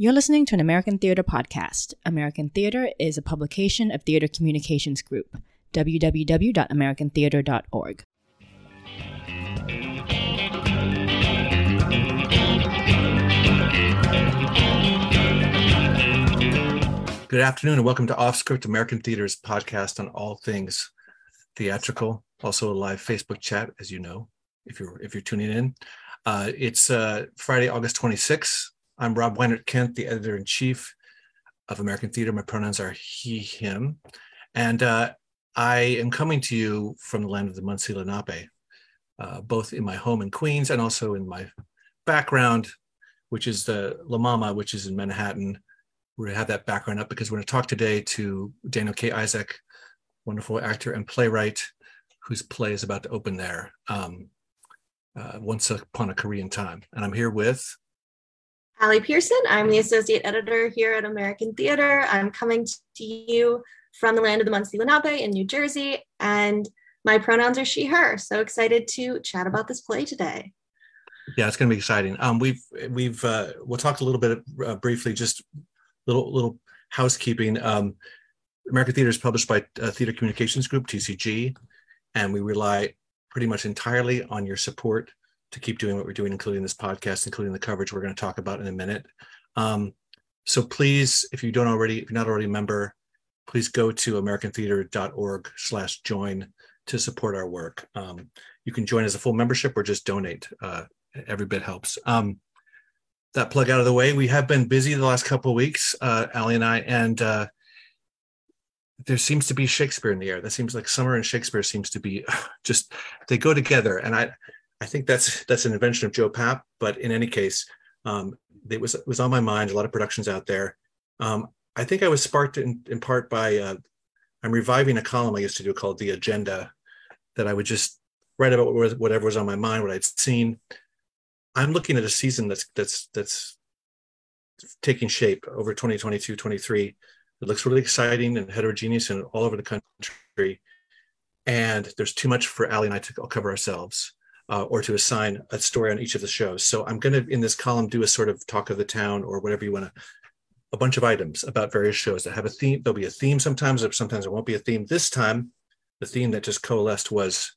You're listening to an American Theater podcast. American Theater is a publication of Theater Communications Group, www.americantheater.org. Good afternoon and welcome to Off Script American Theater's podcast on all things theatrical. Also a live Facebook chat, as you know, if you're if you're tuning in. Uh, it's uh, Friday, August 26th. I'm Rob Weinert Kent, the editor in chief of American Theater. My pronouns are he, him. And uh, I am coming to you from the land of the Munsee Lenape, uh, both in my home in Queens and also in my background, which is the La Mama, which is in Manhattan. We're going to have that background up because we're going to talk today to Daniel K. Isaac, wonderful actor and playwright, whose play is about to open there. Um, uh, Once Upon a Korean Time. And I'm here with Allie Pearson. I'm the associate editor here at American Theater. I'm coming to you from the land of the Munsee Lenape in New Jersey, and my pronouns are she, her. So excited to chat about this play today. Yeah, it's going to be exciting. Um, we've we've uh, we'll talk a little bit uh, briefly, just little little housekeeping. Um, American Theater is published by uh, Theater Communications Group (TCG), and we rely pretty much entirely on your support to keep doing what we're doing, including this podcast, including the coverage we're going to talk about in a minute. Um, so please, if you don't already, if you're not already a member, please go to americantheater.org slash join to support our work. Um, you can join as a full membership or just donate. Uh, every bit helps. Um, that plug out of the way, we have been busy the last couple of weeks, uh, Allie and I, and uh, there seems to be Shakespeare in the air. That seems like summer and Shakespeare seems to be just they go together. And I I think that's that's an invention of Joe Papp. But in any case, um, it was it was on my mind. A lot of productions out there. Um, I think I was sparked in, in part by uh, I'm reviving a column I used to do called The Agenda, that I would just write about whatever was on my mind, what I'd seen. I'm looking at a season that's that's that's taking shape over 2022, 23 it looks really exciting and heterogeneous and all over the country. And there's too much for Allie and I to cover ourselves uh, or to assign a story on each of the shows. So I'm going to, in this column, do a sort of talk of the town or whatever you want to, a bunch of items about various shows that have a theme. There'll be a theme sometimes, or sometimes it won't be a theme. This time, the theme that just coalesced was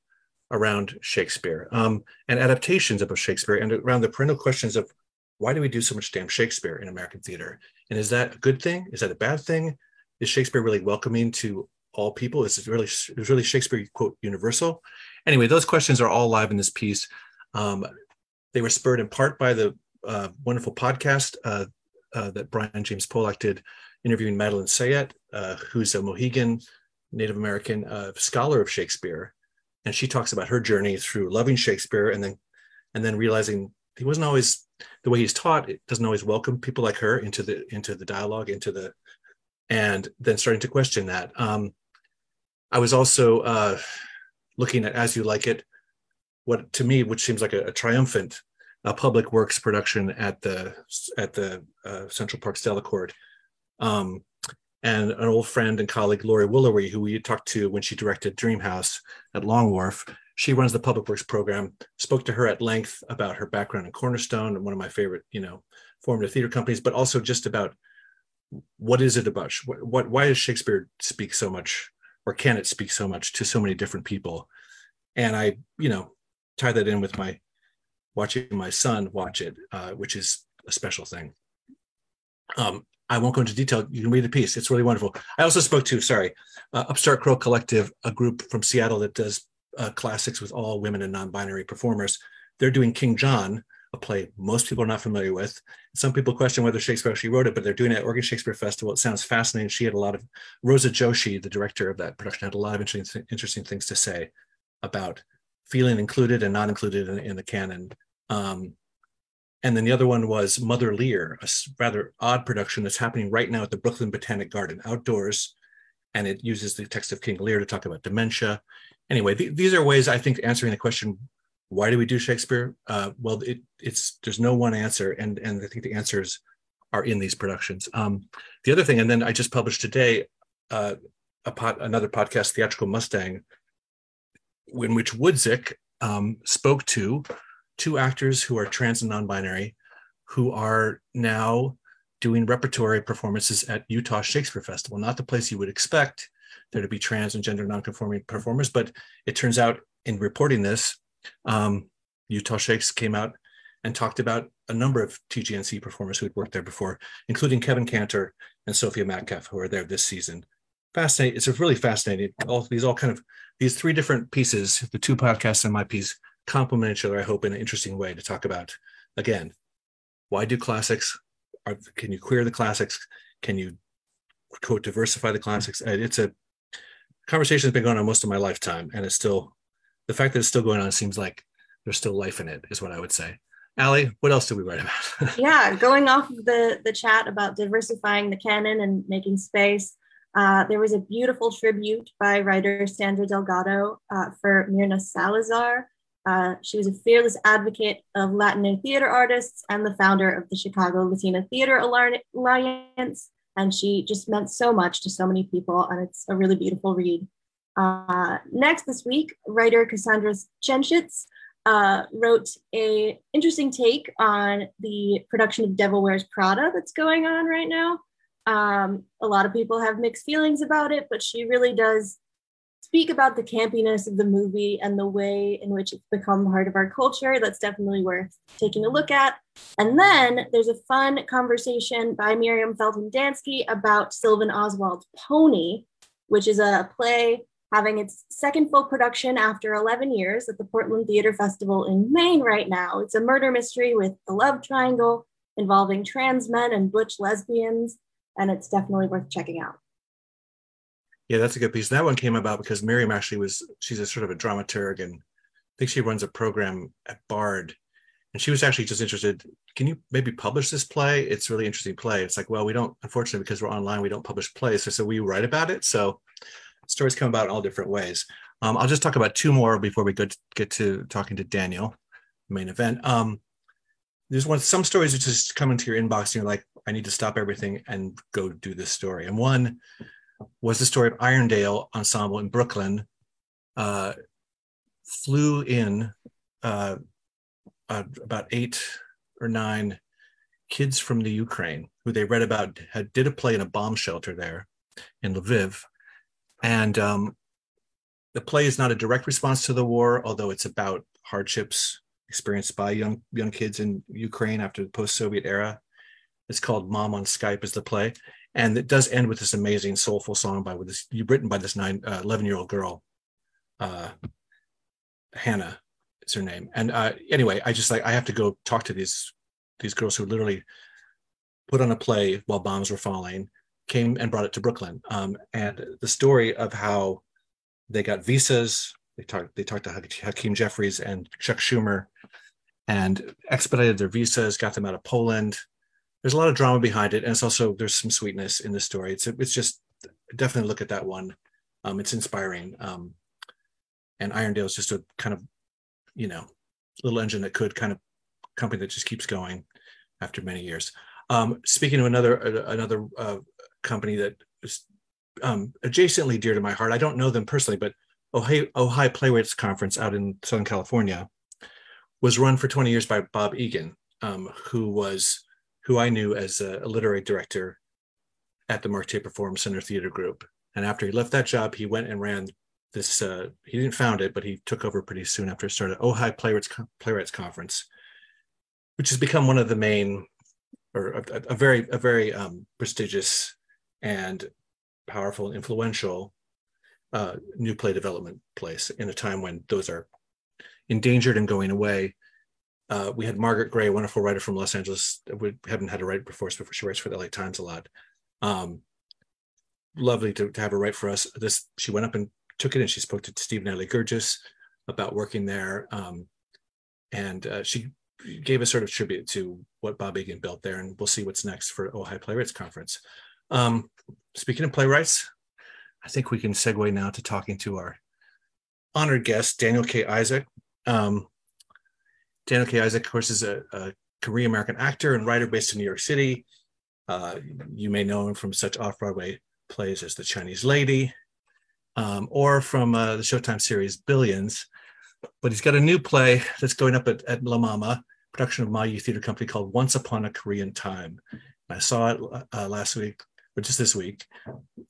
around Shakespeare um, and adaptations of Shakespeare and around the perennial questions of why do we do so much damn Shakespeare in American theater? And is that a good thing? Is that a bad thing? Is Shakespeare really welcoming to all people? Is it really is really Shakespeare quote universal? Anyway, those questions are all live in this piece. Um, they were spurred in part by the uh, wonderful podcast uh, uh, that Brian James Polak did, interviewing Madeline Sayet, uh, who's a Mohegan Native American uh, scholar of Shakespeare, and she talks about her journey through loving Shakespeare and then and then realizing he wasn't always the way he's taught it doesn't always welcome people like her into the into the dialogue into the and then starting to question that um, i was also uh, looking at as you like it what to me which seems like a, a triumphant uh, public works production at the at the uh, central park Delacorte um, and an old friend and colleague Laurie Woolery, who we talked to when she directed Dreamhouse at Long Wharf, she runs the public works program spoke to her at length about her background in cornerstone and one of my favorite you know formative theater companies but also just about what is it about what, what why does shakespeare speak so much or can it speak so much to so many different people and i you know tie that in with my watching my son watch it uh, which is a special thing um, I won't go into detail. You can read the piece. It's really wonderful. I also spoke to, sorry, uh, Upstart Crow Collective, a group from Seattle that does uh, classics with all women and non-binary performers. They're doing King John, a play most people are not familiar with. Some people question whether Shakespeare actually wrote it, but they're doing it at Oregon Shakespeare Festival. It sounds fascinating. She had a lot of Rosa Joshi, the director of that production, had a lot of interesting, interesting things to say about feeling included and not included in, in the canon. Um, and then the other one was Mother Lear, a rather odd production that's happening right now at the Brooklyn Botanic Garden outdoors. And it uses the text of King Lear to talk about dementia anyway, th- these are ways I think answering the question, why do we do Shakespeare? Uh, well, it, it's there's no one answer, and and I think the answers are in these productions. Um, the other thing, and then I just published today uh, a pot, another podcast, Theatrical Mustang, in which Woodzik um, spoke to two actors who are trans and non-binary, who are now doing repertory performances at Utah Shakespeare Festival, not the place you would expect there to be trans and gender nonconforming performers, but it turns out in reporting this, um, Utah Shakes came out and talked about a number of TGNC performers who had worked there before, including Kevin Kantor and Sophia Metcalf, who are there this season. Fascinating. It's really fascinating. All these all kind of these three different pieces, the two podcasts and my piece, complement each other. I hope in an interesting way to talk about again, why do classics? Are, can you queer the classics? Can you quote diversify the classics? It's a conversation that's been going on most of my lifetime, and it's still the fact that it's still going on seems like there's still life in it, is what I would say. Allie, what else did we write about? yeah, going off of the the chat about diversifying the canon and making space, uh, there was a beautiful tribute by writer Sandra Delgado uh, for Myrna Salazar. Uh, she was a fearless advocate of Latino theater artists and the founder of the Chicago Latino Theater Alliance. And she just meant so much to so many people, and it's a really beautiful read. Uh, next this week, writer Cassandra Chenchitz uh, wrote a interesting take on the production of Devil Wears Prada that's going on right now. Um, a lot of people have mixed feelings about it, but she really does speak about the campiness of the movie and the way in which it's become part of our culture. That's definitely worth taking a look at. And then there's a fun conversation by Miriam Felton Dansky about Sylvan Oswald's Pony, which is a play having its second full production after 11 years at the Portland Theater Festival in Maine right now. It's a murder mystery with a love triangle involving trans men and butch lesbians, and it's definitely worth checking out. Yeah, that's a good piece. That one came about because Miriam actually was, she's a sort of a dramaturg and I think she runs a program at Bard. And she was actually just interested, can you maybe publish this play? It's really interesting play. It's like, well, we don't, unfortunately, because we're online, we don't publish plays. So, so we write about it. So stories come about in all different ways. Um, I'll just talk about two more before we go to, get to talking to Daniel, main event. Um, there's one some stories that just come into your inbox and you're like, I need to stop everything and go do this story. And one was the story of Irondale Ensemble in Brooklyn. Uh, flew in uh, uh, about eight or nine kids from the Ukraine who they read about had did a play in a bomb shelter there in Lviv, and um, the play is not a direct response to the war, although it's about hardships experienced by young young kids in Ukraine after the post-Soviet era. It's called "Mom on Skype" is the play, and it does end with this amazing soulful song by with this written by this nine uh, 11 year old girl, uh, Hannah is her name. And uh, anyway, I just like I have to go talk to these these girls who literally put on a play while bombs were falling came and brought it to Brooklyn. Um, and the story of how they got visas, they talked they talked to Hakeem Jeffries and Chuck Schumer, and expedited their visas, got them out of Poland. There's a lot of drama behind it, and it's also there's some sweetness in the story. It's it's just definitely look at that one. Um, it's inspiring. Um, and Irondale is just a kind of, you know, little engine that could kind of company that just keeps going after many years. Um, speaking of another another uh, company that is um, adjacently dear to my heart. I don't know them personally, but Ojai, Ojai Playwrights Conference out in Southern California was run for 20 years by Bob Egan, um, who was who I knew as a, literary director at the Mark Taper Forum Center Theater Group. And after he left that job, he went and ran this. Uh, he didn't found it, but he took over pretty soon after it started. Ojai Playwrights Playwrights Conference, which has become one of the main, or a, a very a very um, prestigious and powerful and influential uh, new play development place in a time when those are endangered and going away. Uh, we had Margaret Gray, wonderful writer from Los Angeles. We haven't had her write before, so she writes for the LA Times a lot. Um, lovely to, to have her write for us. This she went up and took it, and she spoke to Stephen Adly Guirgis about working there, um, and uh, she gave a sort of tribute to what Bob Egan built there, and we'll see what's next for Ojai Playwrights Conference. Um, speaking of playwrights, I think we can segue now to talking to our honored guest, Daniel K. Isaac. Um, Daniel K. Isaac, of course, is a, a Korean American actor and writer based in New York City. Uh, you may know him from such off Broadway plays as The Chinese Lady um, or from uh, the Showtime series Billions. But he's got a new play that's going up at, at La Mama, production of Ma-Yi Theater Company called Once Upon a Korean Time I saw it uh, last week, or just this week.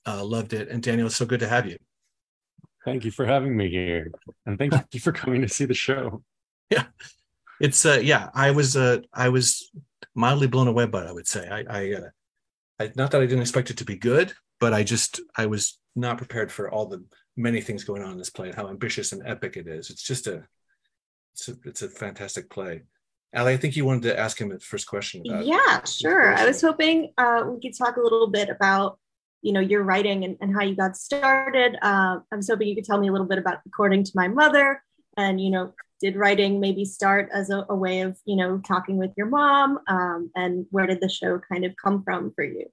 Uh, loved it. And Daniel, it's so good to have you. Thank you for having me here, and thank you for coming to see the show. Yeah, it's uh, yeah. I was uh, I was mildly blown away by it. I would say I, I, uh, I not that I didn't expect it to be good, but I just I was not prepared for all the many things going on in this play and how ambitious and epic it is. It's just a it's a, it's a fantastic play. Ali, I think you wanted to ask him the first question. yeah, sure. I was hoping uh, we could talk a little bit about, you know, your writing and, and how you got started. Uh, I was hoping you could tell me a little bit about According to My Mother and, you know, did writing maybe start as a, a way of, you know, talking with your mom? Um, and where did the show kind of come from for you?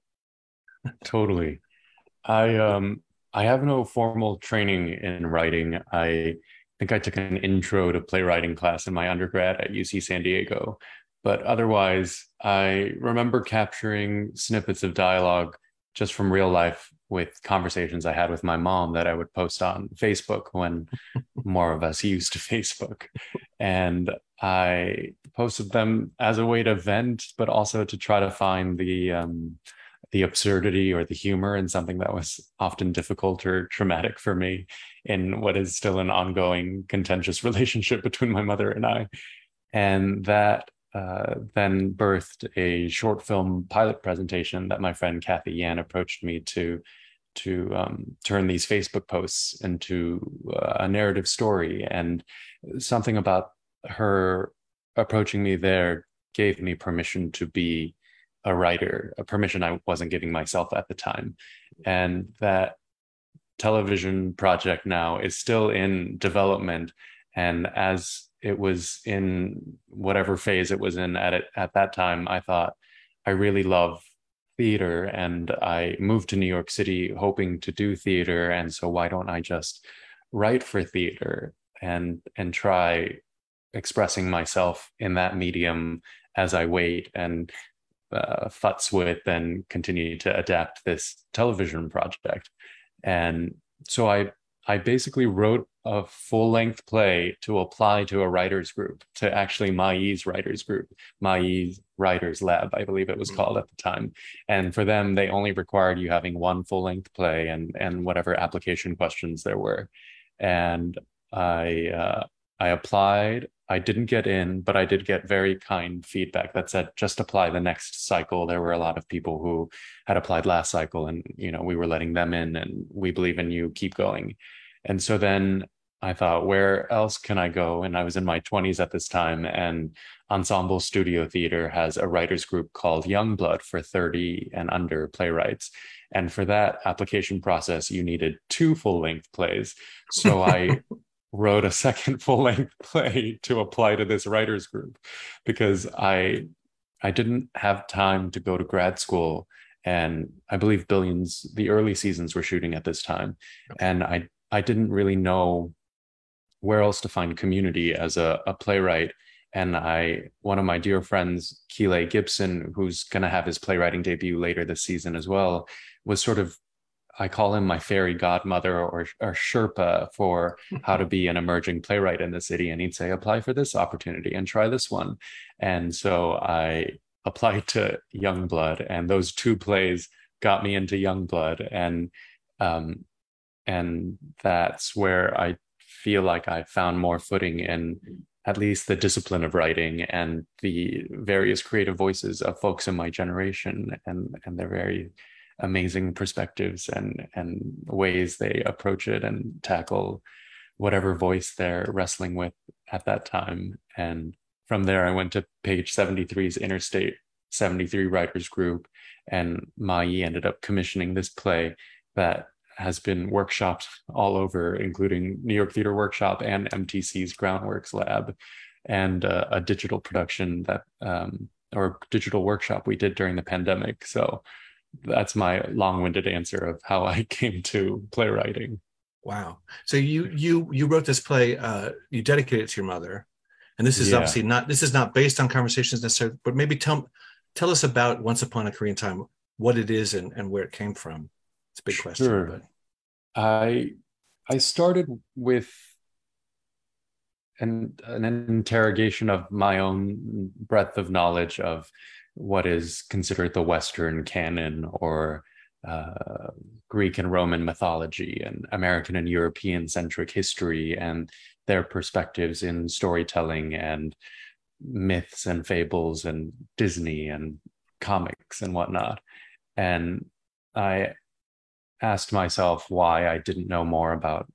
Totally. I um I have no formal training in writing. I think I took an intro to playwriting class in my undergrad at UC San Diego. But otherwise, I remember capturing snippets of dialogue just from real life with conversations I had with my mom that I would post on Facebook when more of us used Facebook. And I posted them as a way to vent, but also to try to find the um, the absurdity or the humor in something that was often difficult or traumatic for me in what is still an ongoing contentious relationship between my mother and I. And that uh, then birthed a short film pilot presentation that my friend Cathy Yan approached me to to um, turn these Facebook posts into uh, a narrative story. And something about her approaching me there gave me permission to be a writer, a permission I wasn't giving myself at the time. And that television project now is still in development. And as it was in whatever phase it was in at it at that time, I thought, I really love theater and I moved to New York City hoping to do theater. And so why don't I just write for theater and and try expressing myself in that medium as I wait and uh, futz with and continue to adapt this television project. And so I I basically wrote a full length play to apply to a writers group, to actually Ma-Yi's writers group, Ma-Yi's Writers Lab, I believe it was called at the time. And for them, they only required you having one full length play and and whatever application questions there were. And I uh, I applied I didn't get in, but I did get very kind feedback that said just apply the next cycle. There were a lot of people who had applied last cycle and you know we were letting them in and we believe in you, keep going. And so then I thought, where else can I go? And I was in my 20s at this time, and Ensemble Studio Theater has a writers group called Youngblood for 30 and under playwrights. And for that application process, you needed two full length plays. So I wrote a second full length play to apply to this writers group because I I didn't have time to go to grad school. And I believe Billions the early seasons were shooting at this time. And I I didn't really know where else to find community as a, a playwright. And I one of my dear friends Keelay Gipson who's going to have his playwriting debut later this season as well was sort of I call him my fairy godmother or, or Sherpa for how to be an emerging playwright in the city. And he'd say, apply for this opportunity and try this one. And so I applied to Youngblood, and those two plays got me into Youngblood. And um, and that's where I feel like I found more footing in at least the discipline of writing and the various creative voices of folks in my generation and and they're very amazing perspectives and and ways they approach it and tackle whatever voice they're wrestling with at that time. And from there i went to page 73's interstate 73 writers group and Ma-Yi ended up commissioning this play that has been workshopped all over including new york theater workshop and mtc's groundworks lab and uh, a digital production that um, or digital workshop we did during the pandemic. So that's my long-winded answer of how I came to playwriting. Wow. So you you you wrote this play, uh, you dedicated it to your mother, and this is yeah. obviously not this is not based on conversations necessarily, but maybe tell tell us about Once Upon a Korean Time, what it is and, and where it came from. It's a big question. Sure. But. I I started with an an interrogation of my own breadth of knowledge of what is considered the Western canon or uh, Greek and Roman mythology and American and European centric history and their perspectives in storytelling and myths and fables and Disney and comics and whatnot. And I asked myself why I didn't know more about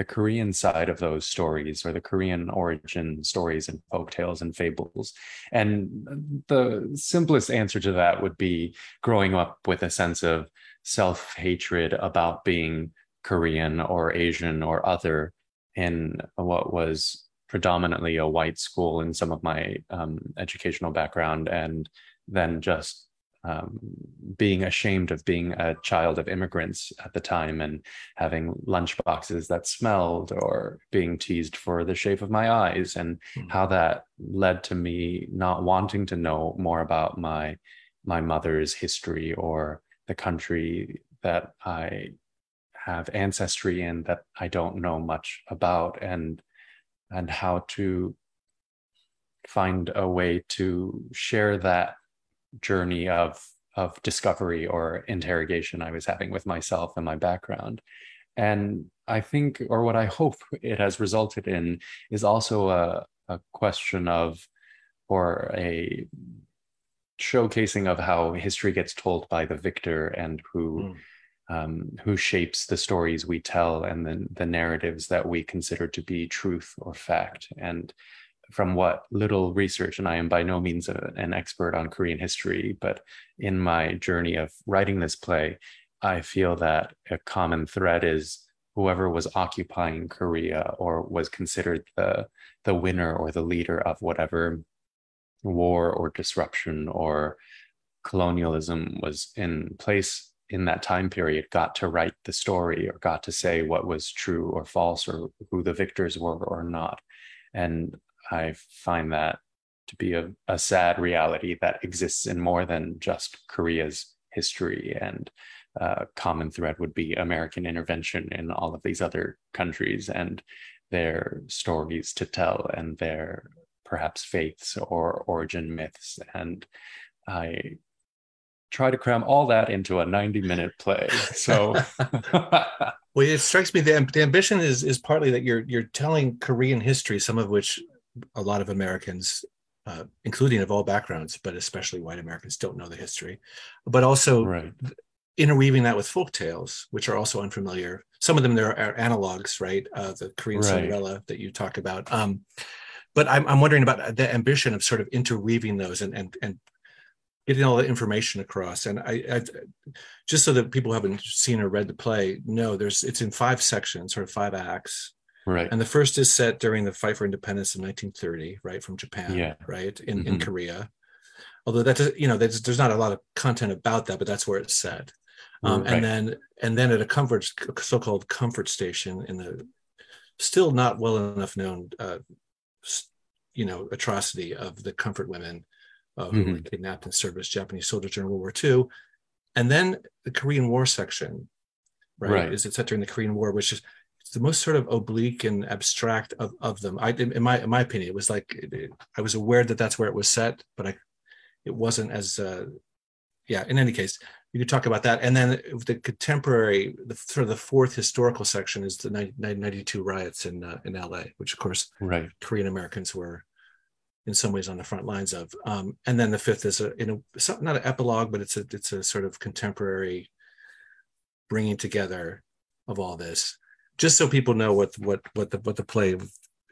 the Korean side of those stories or the Korean origin stories and folk tales and fables. And the simplest answer to that would be growing up with a sense of self hatred about being Korean or Asian or other in what was predominantly a white school in some of my um, educational background, and then just um, being ashamed of being a child of immigrants at the time and having lunch boxes that smelled or being teased for the shape of my eyes and mm-hmm. how that led to me not wanting to know more about my my mother's history or the country that I have ancestry in that I don't know much about and and how to find a way to share that journey of of discovery or interrogation I was having with myself and my background. And I think, or what I hope it has resulted in, is also a, a question of, or a showcasing of how history gets told by the victor and who. Mm um, who shapes the stories we tell and the, the narratives that we consider to be truth or fact. And from what little research, and I am by no means a, an expert on Korean history, but in my journey of writing this play, I feel that a common thread is whoever was occupying Korea or was considered the the winner or the leader of whatever war or disruption or colonialism was in place in that time period got to write the story or got to say what was true or false or who the victors were or not. And I find that to be a, a sad reality that exists in more than just Korea's history and uh, common thread would be American intervention in all of these other countries and their stories to tell and their perhaps faiths or origin myths. And I try to cram all that into a 90 minute play. So well, it strikes me the, the ambition is is partly that you're you're telling Korean history, some of which a lot of Americans, uh, including of all backgrounds, but especially white Americans, don't know the history. But also right. interweaving that with folk tales, which are also unfamiliar. Some of them there are analogs, right? Uh, the Korean right. Cinderella that you talk about. Um, but I'm, I'm wondering about the ambition of sort of interweaving those and and and getting all the information across. And I, I, just so that people haven't seen or read the play, no, there's it's in five sections, sort of five acts. Right. And the first is set during the fight for independence in 1930, right, from Japan, yeah. right, in, mm-hmm. in Korea. Although that does, you know, there's, there's not a lot of content about that, but that's where it's set. Um, right. And then and then at a comfort, so-called comfort station in the still not well enough known, uh, you know, atrocity of the comfort women uh, who mm-hmm. were kidnapped and served as Japanese soldiers during World War II. And then the Korean War section, right, right. is it set during the Korean War, which is the most sort of oblique and abstract of, of them. I, in my in my opinion, it was like it, I was aware that that's where it was set, but I it wasn't as uh, yeah. In any case, you could talk about that. And then the contemporary, the sort of the fourth historical section is the 1992 riots in uh, in LA, which of course right. Korean Americans were in some ways on the front lines of. Um, and then the fifth is a, in a not an epilogue, but it's a it's a sort of contemporary bringing together of all this, just so people know what what what the what the play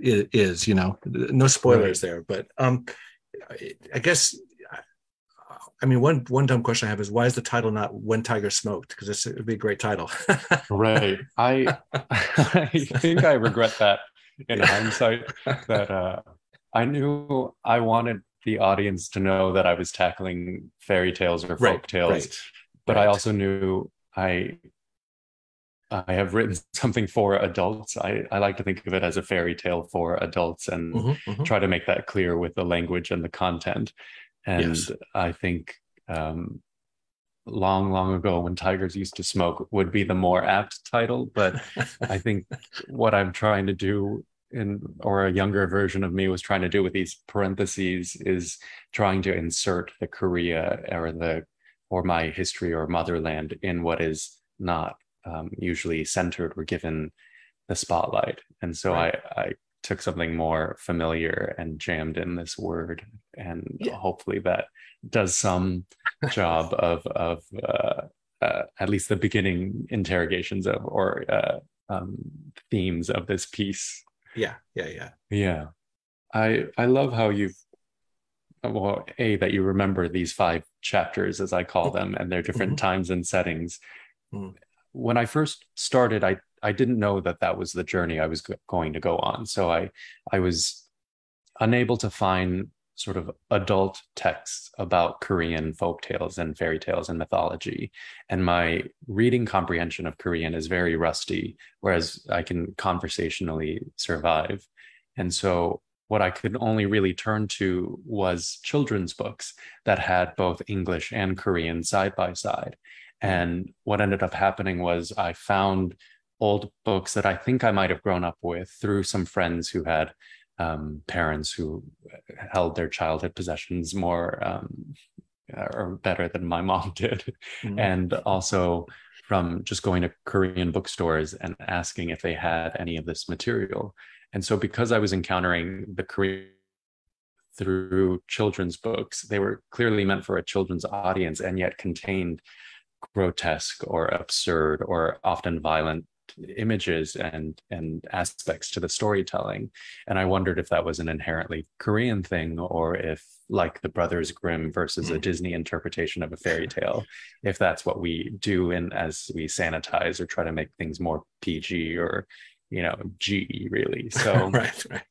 is. You know, no spoilers right. there, but um, I guess. I mean, one one dumb question I have is why is the title not "When Tiger Smoked"? Because it would be a great title. right. I I think I regret that in hindsight. That uh, I knew I wanted the audience to know that I was tackling fairy tales or folk right, tales, right, but right. I also knew I I have written something for adults. I, I like to think of it as a fairy tale for adults and mm-hmm, mm-hmm. try to make that clear with the language and the content. And yes. I think um, long, long ago when tigers used to smoke would be the more apt title. But I think what I'm trying to do in or a younger version of me was trying to do with these parentheses is trying to insert the Korea or the or my history or motherland in what is not um, usually centered or given the spotlight. And so right. I, I took something more familiar and jammed in this word, and yeah. hopefully that does some job of of uh, uh, at least the beginning interrogations of or uh, um, themes of this piece. Yeah, yeah, yeah, yeah. I I love how you've well a that you remember these five chapters as I call them and their different mm-hmm. times and settings. Mm. When I first started, I I didn't know that that was the journey I was going to go on. So I I was unable to find sort of adult texts about Korean folk tales and fairy tales and mythology. And my reading comprehension of Korean is very rusty, whereas I can conversationally survive. And so what I could only really turn to was children's books that had both English and Korean side by side. And what ended up happening was I found old books that I think I might have grown up with through some friends who had um, parents who held their childhood possessions more um, or better than my mom did. Mm-hmm. And also from just going to Korean bookstores and asking if they had any of this material. And so, because I was encountering the Korean through children's books, they were clearly meant for a children's audience and yet contained grotesque or absurd or often violent images and and aspects to the storytelling and i wondered if that was an inherently korean thing or if like the brothers grimm versus a mm. disney interpretation of a fairy tale if that's what we do and as we sanitize or try to make things more pg or you know g really so right, right.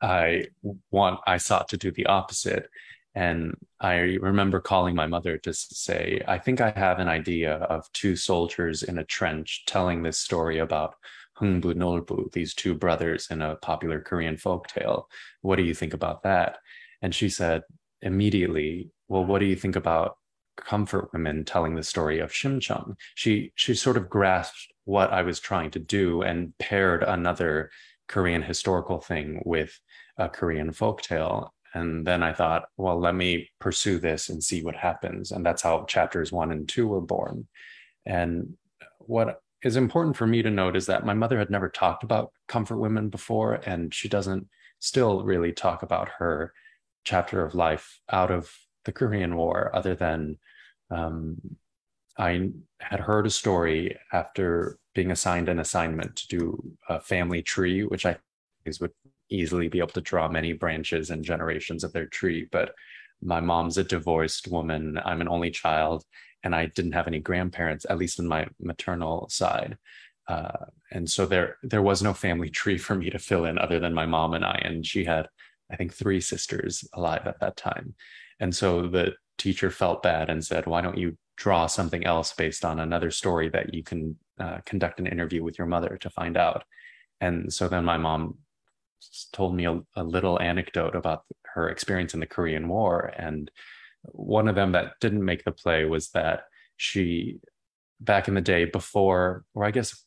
i want i sought to do the opposite and I remember calling my mother to say, I think I have an idea of two soldiers in a trench telling this story about Hungbu Nolbu, these two brothers in a popular Korean folk tale. What do you think about that? And she said immediately, Well, what do you think about comfort women telling the story of Shimcheon? She she sort of grasped what I was trying to do and paired another Korean historical thing with a Korean folk tale and then I thought, well, let me pursue this and see what happens. And that's how chapters one and two were born. And what is important for me to note is that my mother had never talked about comfort women before, and she doesn't still really talk about her chapter of life out of the Korean War, other than um, I had heard a story after being assigned an assignment to do a family tree, which I think is would easily be able to draw many branches and generations of their tree. But my mom's a divorced woman. I'm an only child, and I didn't have any grandparents, at least in my maternal side. Uh, and so there there was no family tree for me to fill in other than my mom and I. And she had, I think, three sisters alive at that time. And so the teacher felt bad and said, "Why don't you draw something else based on another story that you can uh, conduct an interview with your mother to find out?" And so then my mom told me a, a little anecdote about her experience in the Korean War. And one of them that didn't make the play was that she, back in the day before, or I guess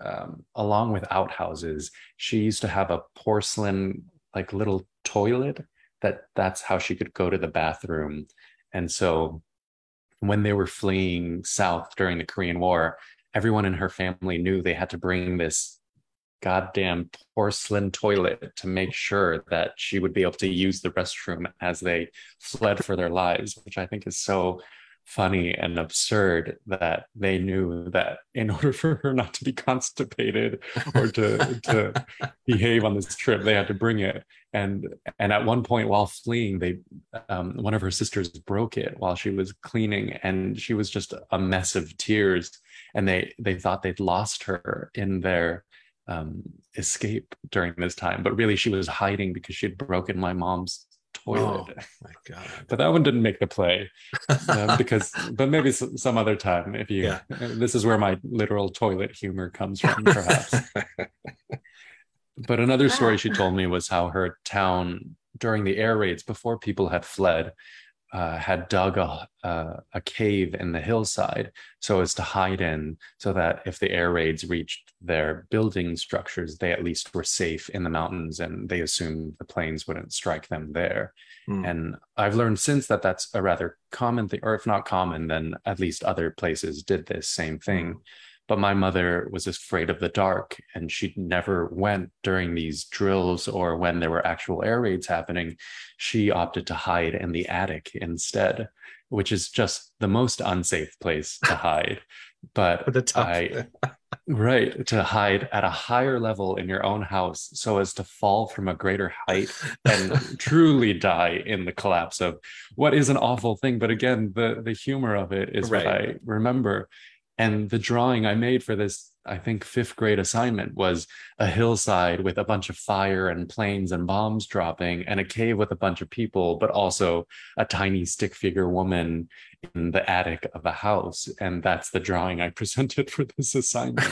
um, along with outhouses, she used to have a porcelain, like little toilet that that's how she could go to the bathroom. And so when they were fleeing south during the Korean War, everyone in her family knew they had to bring this goddamn porcelain toilet to make sure that she would be able to use the restroom as they fled for their lives, which I think is so funny and absurd that they knew that in order for her not to be constipated or to to behave on this trip they had to bring it. And and at one point while fleeing they um, one of her sisters broke it while she was cleaning and she was just a mess of tears. And they they thought they'd lost her in their um, escape during this time, but really she was hiding because she had broken my mom's toilet. Oh my god! but that one didn't make the play uh, because, but maybe some other time. If you, yeah. this is where my literal toilet humor comes from, perhaps. but another story she told me was how her town during the air raids, before people had fled, uh, had dug a, uh, a cave in the hillside so as to hide in, so that if the air raids reached their building structures, they at least were safe in the mountains and they assumed the planes wouldn't strike them there. Mm. And I've learned since that that's a rather common thing, or if not common, then at least other places did this same thing. Mm. But my mother was afraid of the dark and she never went during these drills or when there were actual air raids happening. She opted to hide in the attic instead, which is just the most unsafe place to hide. But I, right, to hide at a higher level in your own house so as to fall from a greater height and truly die in the collapse of what is an awful thing. But again, the the humor of it is right. what I remember. And the drawing I made for this, I think, fifth grade assignment was a hillside with a bunch of fire and planes and bombs dropping, and a cave with a bunch of people, but also a tiny stick figure woman in the attic of a house. And that's the drawing I presented for this assignment.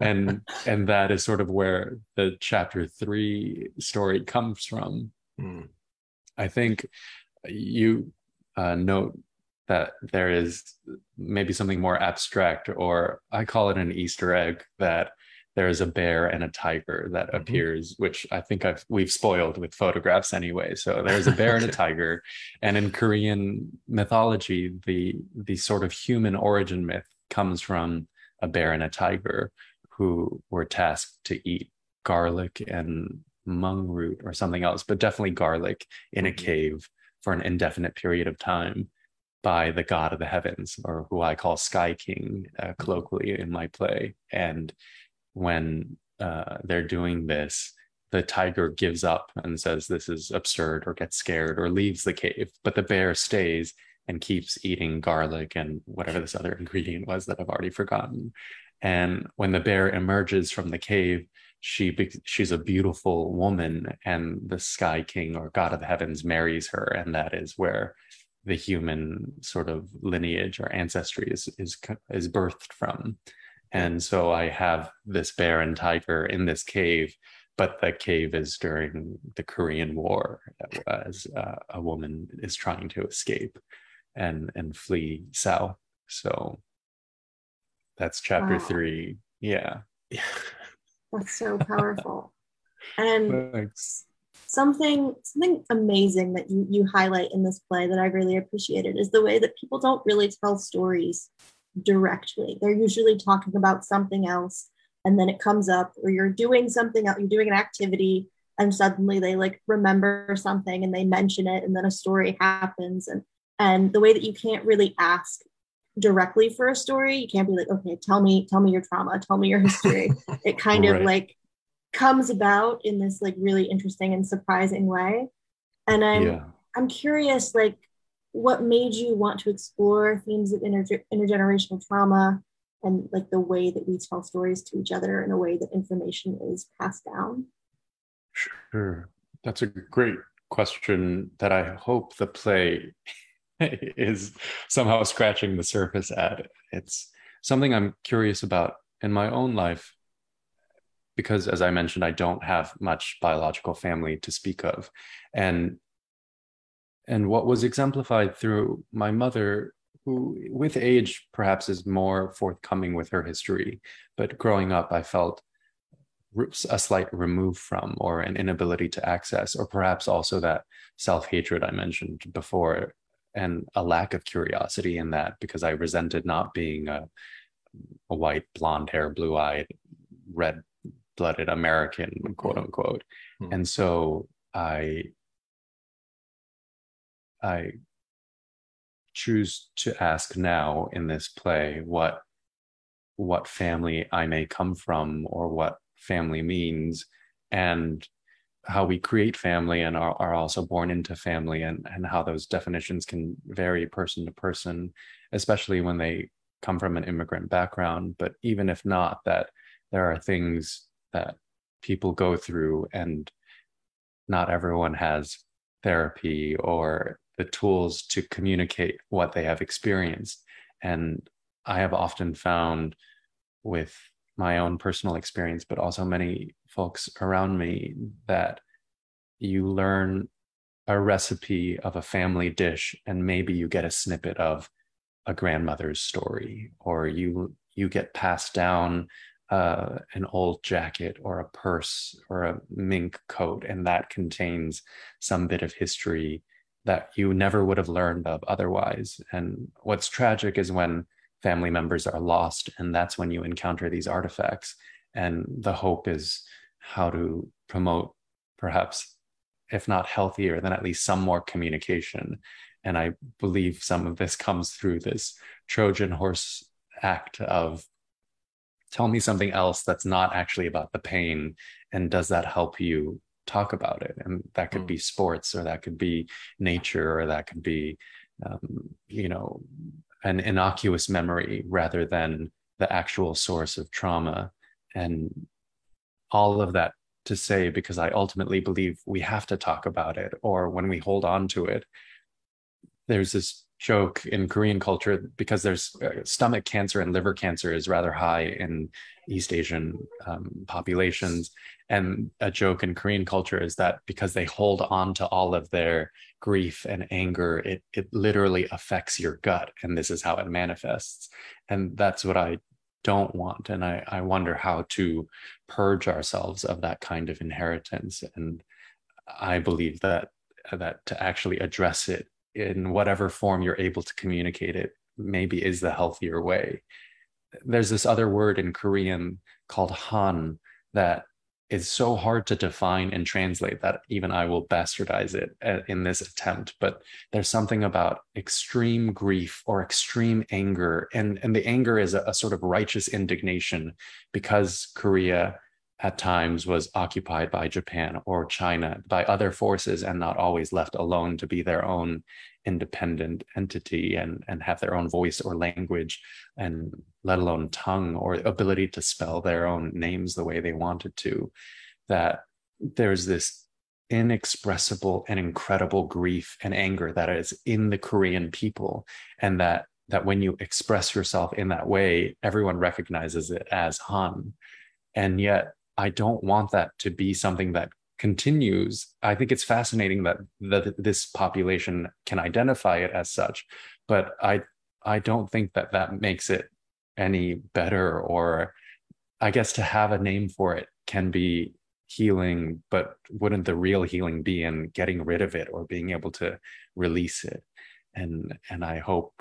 and and that is sort of where the chapter three story comes from. Mm. I think you uh, note that there is maybe something more abstract, or I call it an Easter egg that there is a bear and a tiger that mm-hmm. appears, which I think I've we've spoiled with photographs anyway. So there's a bear and a tiger, and in Korean mythology, the the sort of human origin myth comes from a bear and a tiger who were tasked to eat garlic and mung root or something else, but definitely garlic in a mm-hmm. cave for an indefinite period of time by the god of the heavens, or who I call Sky King uh, colloquially in my play. And when uh, they're doing this, the tiger gives up and says this is absurd, or gets scared, or leaves the cave. But the bear stays and keeps eating garlic and whatever this other ingredient was that I've already forgotten. And when the bear emerges from the cave, she she's a beautiful woman, and the Sky King or God of the Heavens marries her, and that is where the human sort of lineage or ancestry is is is birthed from. And so i have this bear and tiger in this cave but the cave is during the korean war as uh, a woman is trying to escape and and flee south. So that's chapter wow. 3 yeah. That's so powerful. And Thanks something something amazing that you you highlight in this play that I really appreciated is the way that people don't really tell stories directly. They're usually talking about something else and then it comes up or you're doing something else, you're doing an activity and suddenly they like remember something and they mention it and then a story happens and and the way that you can't really ask directly for a story you can't be like okay tell me tell me your trauma tell me your history it kind right. of like comes about in this like really interesting and surprising way. And i'm yeah. i'm curious like what made you want to explore themes of inter- intergenerational trauma and like the way that we tell stories to each other in a way that information is passed down? Sure. That's a great question that i hope the play is somehow scratching the surface at. It's something i'm curious about in my own life because as i mentioned i don't have much biological family to speak of. And and what was exemplified through my mother who with age perhaps is more forthcoming with her history but growing up i felt a slight remove from or an inability to access or perhaps also that self-hatred i mentioned before and a lack of curiosity in that because i resented not being a, a white blonde hair blue eyed red blooded American, quote unquote. Mm-hmm. And so I I choose to ask now in this play what what family I may come from or what family means and how we create family and are, are also born into family and, and how those definitions can vary person to person, especially when they come from an immigrant background. But even if not, that there are things that people go through and not everyone has therapy or the tools to communicate what they have experienced. And i have often found with my own personal experience but also many folks around me that you learn a recipe of a family dish and maybe you get a snippet of a grandmother's story or you you get passed down uh, an old jacket or a purse or a mink coat, and that contains some bit of history that you never would have learned of otherwise. And what's tragic is when family members are lost, and that's when you encounter these artifacts. And the hope is how to promote perhaps, if not healthier, then at least some more communication. And I believe some of this comes through this Trojan horse act of tell me something else that's not actually about the pain. And does that help you talk about it? And that could mm. be sports, or that could be nature, or that could be, um, you know, an innocuous memory rather than the actual source of trauma. And all of that to say, because I ultimately believe we have to talk about it, or when we hold on to it, there's this joke in Korean culture because there's uh, stomach cancer and liver cancer is rather high in East Asian um, populations. And a joke in Korean culture is that because they hold on to all of their grief and anger, it, it literally affects your gut. And this is how it manifests. And that's what I don't want. And I, I wonder how to purge ourselves of that kind of inheritance. And I believe that that to actually address it in whatever form you're able to communicate it maybe is the healthier way there's this other word in korean called han that is so hard to define and translate that even I will bastardize it uh, in this attempt. But there's something about extreme grief or extreme anger, and and the anger is a, a sort of righteous indignation because Korea at times was occupied by Japan or China by other forces and not always left alone to be their own independent entity and, and have their own voice or language and let alone tongue or ability to spell their own names the way they wanted to that there's this inexpressible and incredible grief and anger that is in the korean people and that that when you express yourself in that way everyone recognizes it as han. And yet I don't want that to be something that continues. I think it's fascinating that that this population can identify it as such, but I I don't think that that makes it any better or I guess to have a name for it can be healing, but wouldn't the real healing be in getting rid of it or being able to release it? And and I hope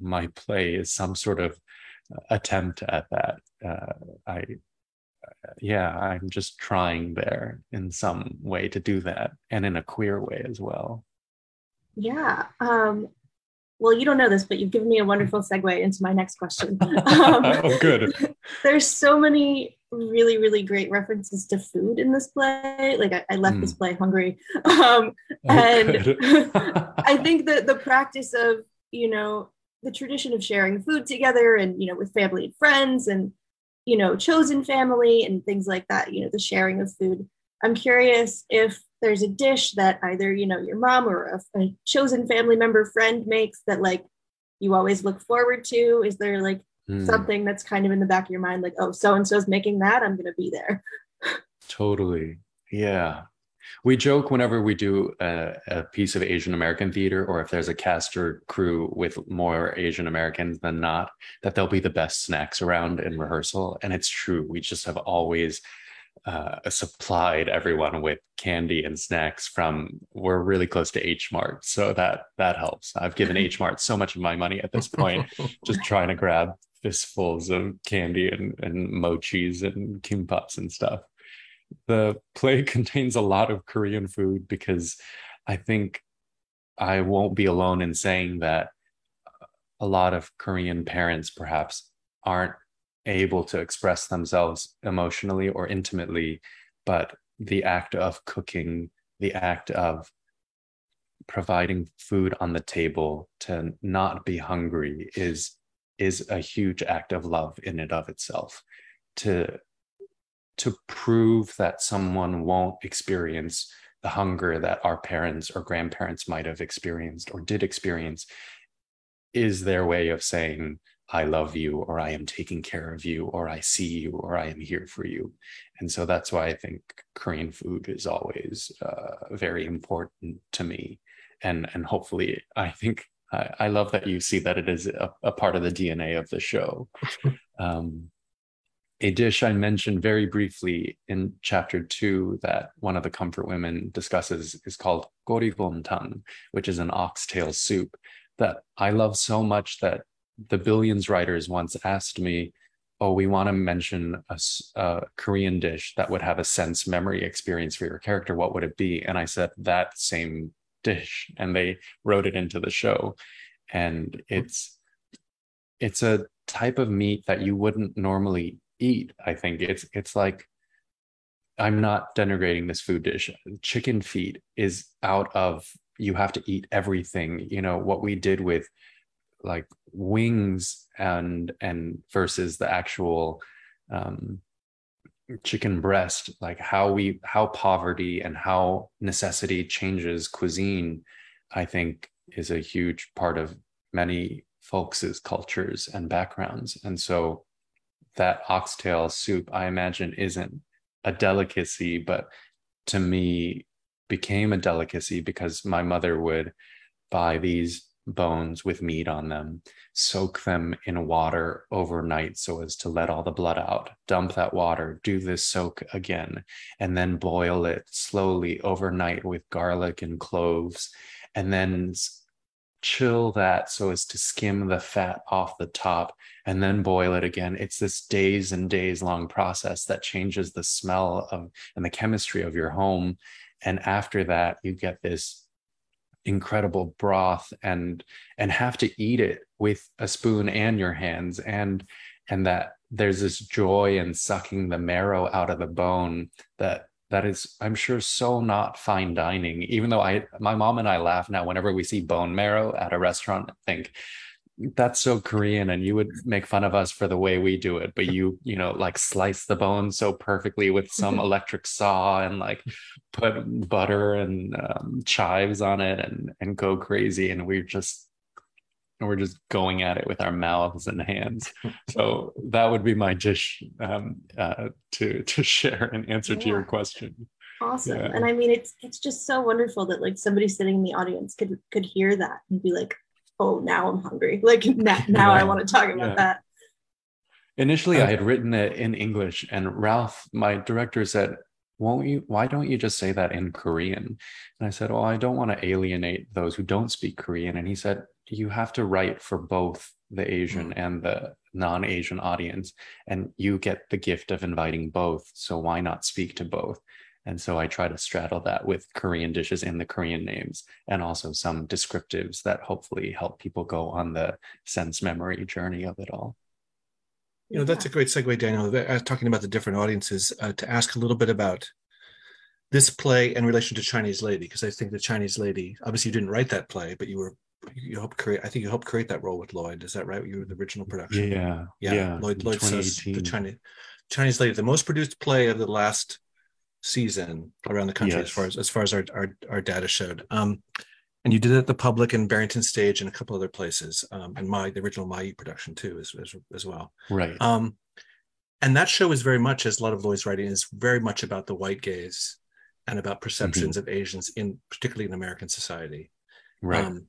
my play is some sort of attempt at that. Uh, I yeah, I'm just trying there in some way to do that and in a queer way as well. Yeah. Um, well, you don't know this, but you've given me a wonderful segue into my next question. Um, oh, good. There's so many really, really great references to food in this play. Like I, I left mm. this play hungry. Um, oh, and I think that the practice of, you know, the tradition of sharing food together and, you know, with family and friends and you know, chosen family and things like that, you know, the sharing of food. I'm curious if there's a dish that either, you know, your mom or a, a chosen family member friend makes that like you always look forward to. Is there like mm. something that's kind of in the back of your mind, like, oh, so and so's making that, I'm going to be there? Totally. Yeah we joke whenever we do a, a, piece of Asian American theater, or if there's a cast or crew with more Asian Americans than not, that they'll be the best snacks around in rehearsal. And it's true. We just have always uh, supplied everyone with candy and snacks from we're really close to H Mart, so that that helps. I've given H Mart so much of my money at this point, just trying to grab fistfuls of candy and and mochis and kimbaps and stuff the play contains a lot of Korean food because I think I won't be alone in saying that a lot of Korean parents perhaps aren't able to express themselves emotionally or intimately, but the act of cooking, the act of providing food on the table to not be hungry is is a huge act of love in and of itself. To to prove that someone won't experience the hunger that our parents or grandparents might have experienced or did experience is their way of saying i love you or i am taking care of you or i see you or i am here for you. And so that's why i think korean food is always uh, very important to me. And and hopefully i think I, I love that you see that it is a, a part of the dna of the show. Um, a dish I mentioned very briefly in chapter two that one of the comfort women discusses is called tang, which is an oxtail soup that I love so much that the Billions writers once asked me, oh, we want to mention a, a, Korean dish that would have a sense memory experience for your character. What would it be? And I said, that same dish. And they wrote it into the show. And it's, it's a type of meat that you wouldn't normally eat. I think it's, it's like, I'm not denigrating this food dish. Chicken feet is out of, you have to eat everything. You know, what we did with like wings and and versus the actual um, chicken breast like how we how poverty and how necessity changes cuisine i think is a huge part of many folks' cultures and backgrounds and so that oxtail soup i imagine isn't a delicacy but to me became a delicacy because my mother would buy these bones with meat on them, soak them in water overnight so as to let all the blood out, dump that water, do this soak again, and then boil it slowly overnight with garlic and cloves, and then chill that so as to skim the fat off the top and then boil it again. It's this days and days long process that changes the smell of and the chemistry of your home. And after that you get this incredible broth and and have to eat it with a spoon and your hands. And and that there's this joy in sucking the marrow out of the bone that that is i'm sure so not fine dining even though i my mom and i laugh now whenever we see bone marrow at a restaurant think that's so korean and you would make fun of us for the way we do it but you you know like slice the bone so perfectly with some electric saw and like put butter and um, chives on it and and go crazy. And we're just we're just going at it with our mouths and hands so that would be my dish um, uh, to to share an answer yeah. to your question awesome yeah. and i mean it's it's just so wonderful that like somebody sitting in the audience could could hear that and be like oh, now I'm hungry. Like now, now yeah. I want to talk about yeah. that. Initially, okay. I had written it in English, and Ralph, my director, said, won't you why don't you just say that in korean and i said well i don't want to alienate those who don't speak korean and he said you have to write for both the asian mm. and the non-asian audience and you get the gift of inviting both so why not speak to both and so I try to straddle that with Korean dishes and the Korean names and also some descriptives that hopefully help people go on the sense memory journey of it all. You know, that's a great segue, Daniel. Uh, talking about the different audiences, uh, to ask a little bit about this play in relation to Chinese Lady, because I think the Chinese Lady, obviously, you didn't write that play, but you were you helped create. I think you helped create that role with Lloyd. Is that right? You were the original production. Yeah, yeah. yeah. Lloyd Lloyd says the Chinese Chinese Lady, the most produced play of the last season around the country yes. as far as as far as our our, our data showed. Um, and you did it at the public and Barrington Stage and a couple other places, um, and my the original My production too as, as, as well. Right. Um, and that show is very much, as a lot of Lloyd's writing is very much about the white gaze and about perceptions mm-hmm. of Asians in particularly in American society. Right. Um,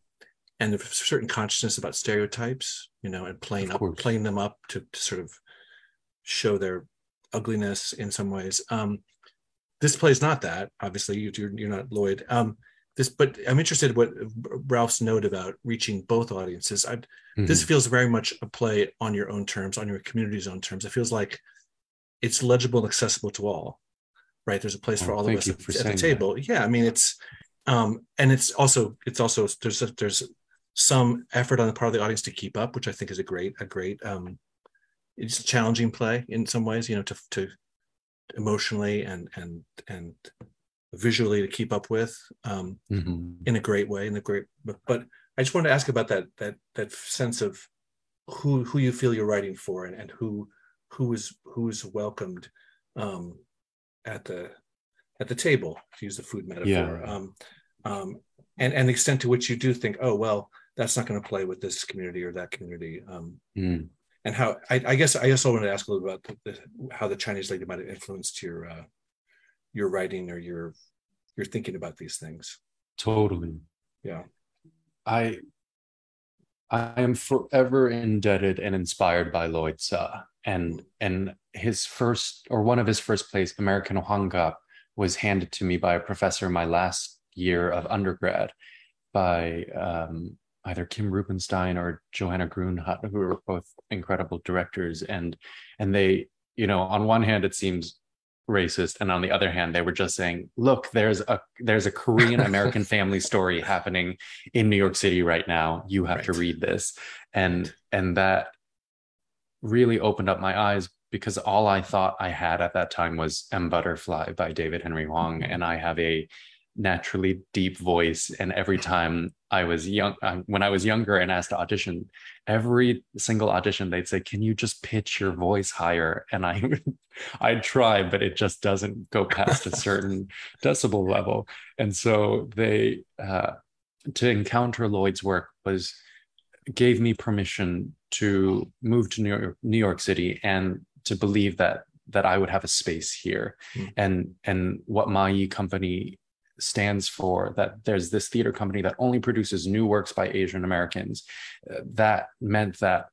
and a certain consciousness about stereotypes, you know, and playing up, playing them up to, to sort of show their ugliness in some ways. Um, this play is not that. Obviously, you, are you're not Lloyd. Um, this, but I'm interested in what Ralph's note about reaching both audiences. I, mm-hmm. This feels very much a play on your own terms, on your community's own terms. It feels like it's legible and accessible to all. Right? There's a place oh, for all of us at, at the table. That. Yeah, I mean it's, um, and it's also it's also there's a, there's some effort on the part of the audience to keep up, which I think is a great a great um, it's a challenging play in some ways. You know, to to emotionally and and and visually to keep up with um, mm-hmm. in a great way in a great but, but i just wanted to ask about that that that sense of who who you feel you're writing for and, and who who is who's welcomed um, at the at the table to use the food metaphor yeah. um, um, and and the extent to which you do think oh well that's not going to play with this community or that community um, mm and how I, I, guess I also wanted to ask a little about the, the, how the Chinese lady might have influenced your uh, your writing or your your thinking about these things. Totally. Yeah. I I am forever indebted and inspired by Lloyd Suh. And and his first or one of his first plays, American Hwangap, was handed to me by a professor in my last year of undergrad by um, either Kim Rubenstein or Johanna Grunhut, who were both incredible directors. And and they, you know, on one hand, it seems racist and on the other hand they were just saying look there's a there's a korean american family story happening in new york city right now you have right. to read this and and that really opened up my eyes because all i thought i had at that time was m butterfly by david henry hwang mm-hmm. and i have a naturally deep voice. And every time i was young uh, when i was younger and asked to audition every single audition they'd say can you just pitch your voice higher? And i i'd try but it just doesn't go past a certain decibel level. And so they uh, to encounter lloyd's work was gave me permission to move to new york, new york city and to believe that that i would have a space here. Mm. and and what my company stands for that there's this theater company that only produces new works by Asian Americans. Uh, that meant that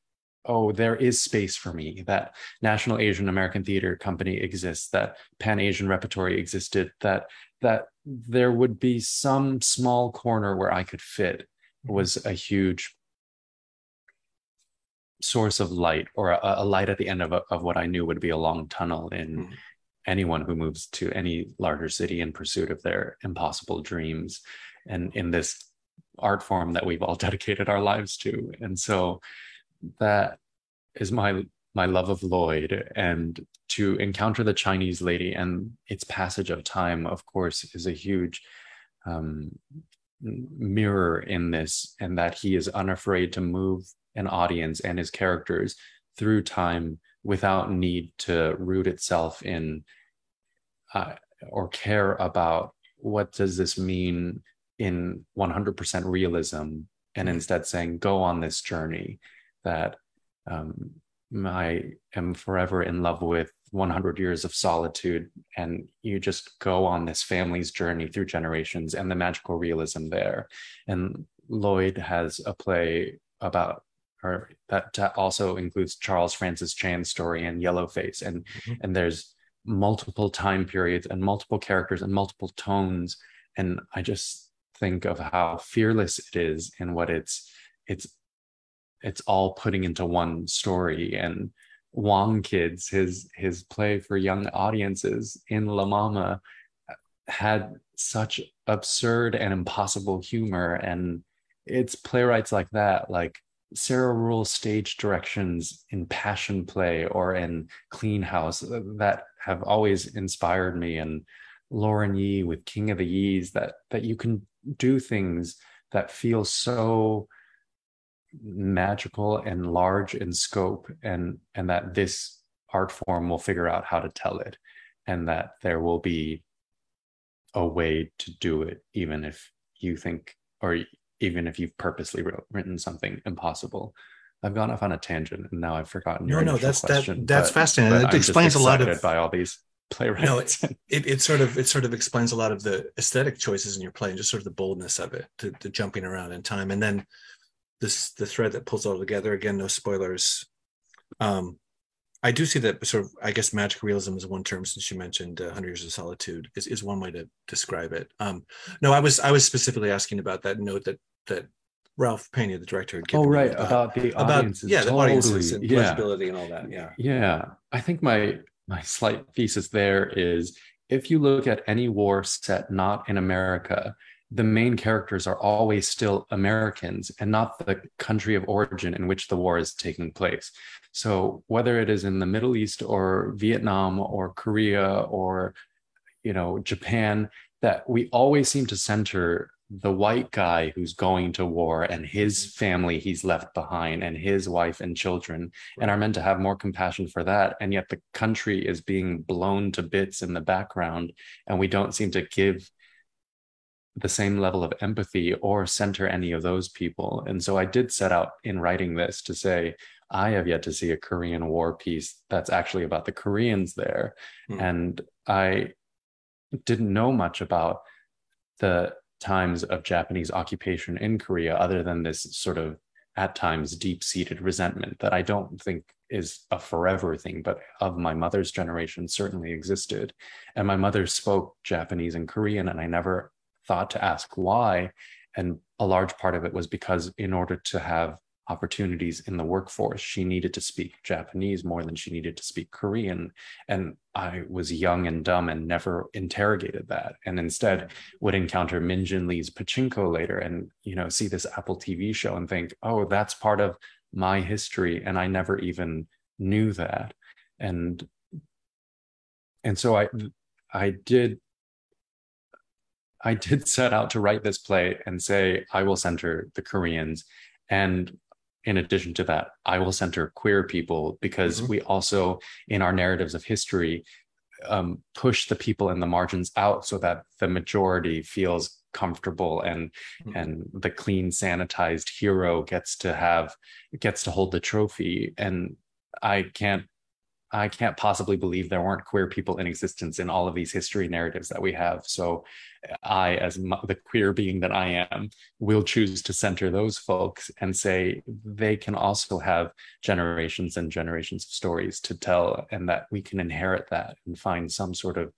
oh there is space for me that national asian american theater company exists that pan asian repertory existed that that there would be some small corner where i could fit mm-hmm. was a huge source of light or a, a light at the end of, a, of what i knew would be a long tunnel in mm-hmm anyone who moves to any larger city in pursuit of their impossible dreams and in this art form that we've all dedicated our lives to. And so that is my my love of lloyd. And to encounter the chinese lady and its passage of time of course is a huge um, mirror in this and that he is unafraid to move an audience and his characters through time without need to root itself in uh, or care about what does this mean in 100% realism and mm-hmm. instead saying go on this journey that um, i am forever in love with 100 years of solitude and you just go on this family's journey through generations and the magical realism there and lloyd has a play about or that also includes Charles Francis Chan's story and Yellowface, and mm-hmm. and there's multiple time periods and multiple characters and multiple tones, and I just think of how fearless it is in what it's it's it's all putting into one story and Wong Kids, his his play for young audiences in La Mama, had such absurd and impossible humor, and it's playwrights like that, like Sarah Ruhl's stage directions in Passion Play or in Clean House uh, that have always inspired me, and Lauren Yee with King of the Yees that that you can do things that feel so magical and large in scope, and and that this art form will figure out how to tell it, and that there will be a way to do it, even if you think or even if you've purposely wrote, written something impossible. I've gone off on a tangent and now I've forgotten your no, no, that's question, that, that's but, fascinating. But it I'm explains a lot of by all these playwrights. No, it, it, it, sort of it sort of explains a lot of the aesthetic choices in your play and just sort of the boldness of it, the, the jumping around in time, and then this the thread that pulls all together. Again, no spoilers. Um, I do see that sort of, I guess, magic realism is one term since you mentioned uh, Hundred Years of Solitude is, is one way to describe it. Um, no, I was I was specifically asking about that note that that Ralph Pena, the director, had oh, given. Oh, right, about, about the audiences. About, yeah, totally. the audiences and yeah. legibility and all that. Yeah, yeah. I think my my slight thesis there is if you look at any war set not in America, the main characters are always still Americans and not the country of origin in which the war is taking place. So whether it is in the Middle East or Vietnam or Korea or you know Japan, that we always seem to center the white guy who's going to war and his family he's left behind and his wife and children. And are meant to have more compassion for that. And yet the country is being blown to bits in the background. And we don't seem to give the same level of empathy or center any of those people. And so i did set out in writing this to say i have yet to see a korean war piece that's actually about the koreans there. Mm. and i didn't know much about the times of Japanese occupation in Korea, other than this sort of at times deep seated resentment that I don't think is a forever thing, but of my mother's generation certainly existed. And my mother spoke Japanese and Korean, and I never thought to ask why. And a large part of it was because in order to have opportunities in the workforce. She needed to speak Japanese more than she needed to speak Korean. And I was young and dumb and never interrogated that. And instead would encounter Min Jin Lee's Pachinko later and, you know, see this Apple TV show and think, oh, that's part of my history. And I never even knew that. And and so I I did I did set out to write this play and say I will center the Koreans and in addition to that, I will center queer people because mm-hmm. we also, in our narratives of history, um, push the people in the margins out so that the majority feels comfortable and mm-hmm. and the clean sanitized hero gets to have gets to hold the trophy and i can't I can't possibly believe there weren't queer people in existence in all of these history narratives that we have. So, I, as the queer being that I am, will choose to center those folks and say they can also have generations and generations of stories to tell, and that we can inherit that and find some sort of